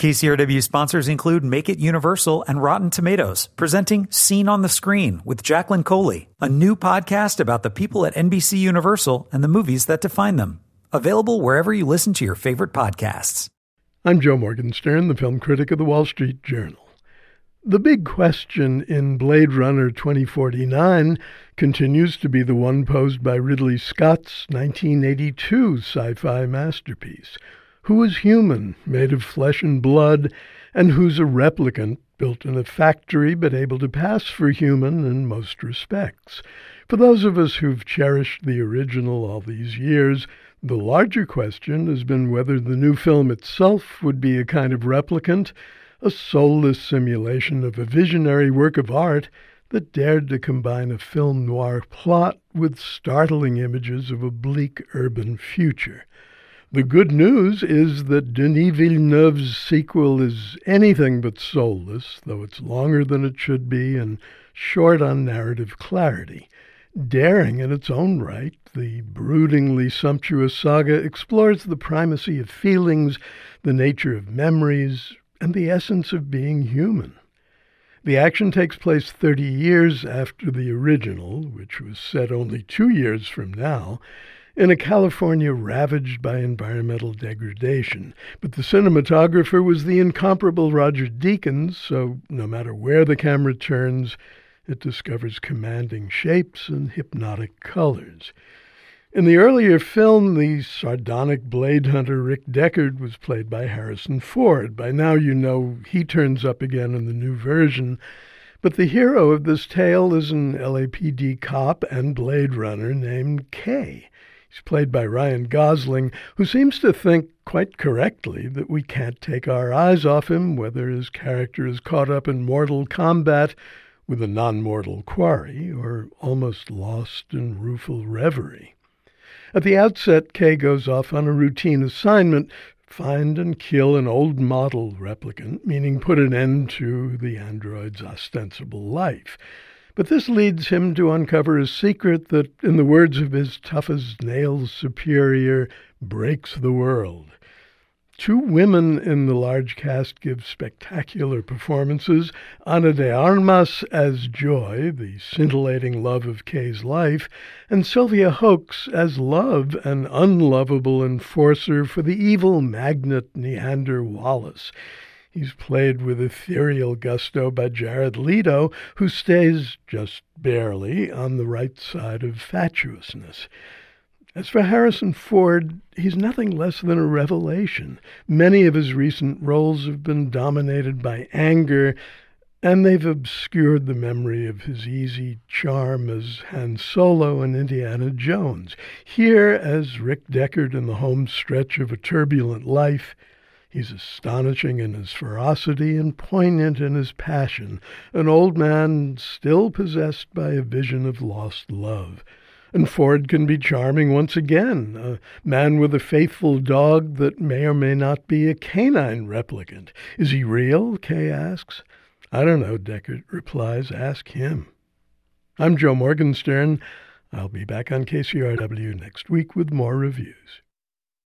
KCRW sponsors include Make It Universal and Rotten Tomatoes, presenting Scene on the Screen with Jacqueline Coley, a new podcast about the people at NBC Universal and the movies that define them. Available wherever you listen to your favorite podcasts. I'm Joe Morgenstern, the film critic of the Wall Street Journal. The big question in Blade Runner 2049 continues to be the one posed by Ridley Scott's 1982 sci fi masterpiece who is human, made of flesh and blood, and who's a replicant built in a factory but able to pass for human in most respects. For those of us who've cherished the original all these years, the larger question has been whether the new film itself would be a kind of replicant, a soulless simulation of a visionary work of art that dared to combine a film noir plot with startling images of a bleak urban future. The good news is that Denis Villeneuve's sequel is anything but soulless, though it's longer than it should be and short on narrative clarity. Daring in its own right, the broodingly sumptuous saga explores the primacy of feelings, the nature of memories, and the essence of being human. The action takes place 30 years after the original, which was set only two years from now, in a California ravaged by environmental degradation. But the cinematographer was the incomparable Roger Deakins, so no matter where the camera turns, it discovers commanding shapes and hypnotic colors. In the earlier film, the sardonic blade hunter Rick Deckard was played by Harrison Ford. By now, you know he turns up again in the new version. But the hero of this tale is an LAPD cop and Blade Runner named Kay. He's played by Ryan Gosling, who seems to think quite correctly that we can't take our eyes off him, whether his character is caught up in mortal combat with a non mortal quarry or almost lost in rueful reverie. At the outset, Kay goes off on a routine assignment find and kill an old model replicant, meaning put an end to the android's ostensible life. But this leads him to uncover a secret that, in the words of his tough as nails superior, breaks the world. Two women in the large cast give spectacular performances. Ana de Armas as Joy, the scintillating love of Kay's life, and Sylvia Hoeks as Love, an unlovable enforcer for the evil magnate Niander Wallace. He's played with ethereal gusto by Jared Leto, who stays just barely on the right side of fatuousness. As for Harrison Ford, he's nothing less than a revelation. Many of his recent roles have been dominated by anger, and they've obscured the memory of his easy charm as Han Solo and Indiana Jones. Here, as Rick Deckard in the home stretch of a turbulent life, He's astonishing in his ferocity and poignant in his passion, an old man still possessed by a vision of lost love. And Ford can be charming once again, a man with a faithful dog that may or may not be a canine replicant. Is he real? Kay asks. I don't know, Deckard replies. Ask him. I'm Joe Morgenstern. I'll be back on KCRW next week with more reviews.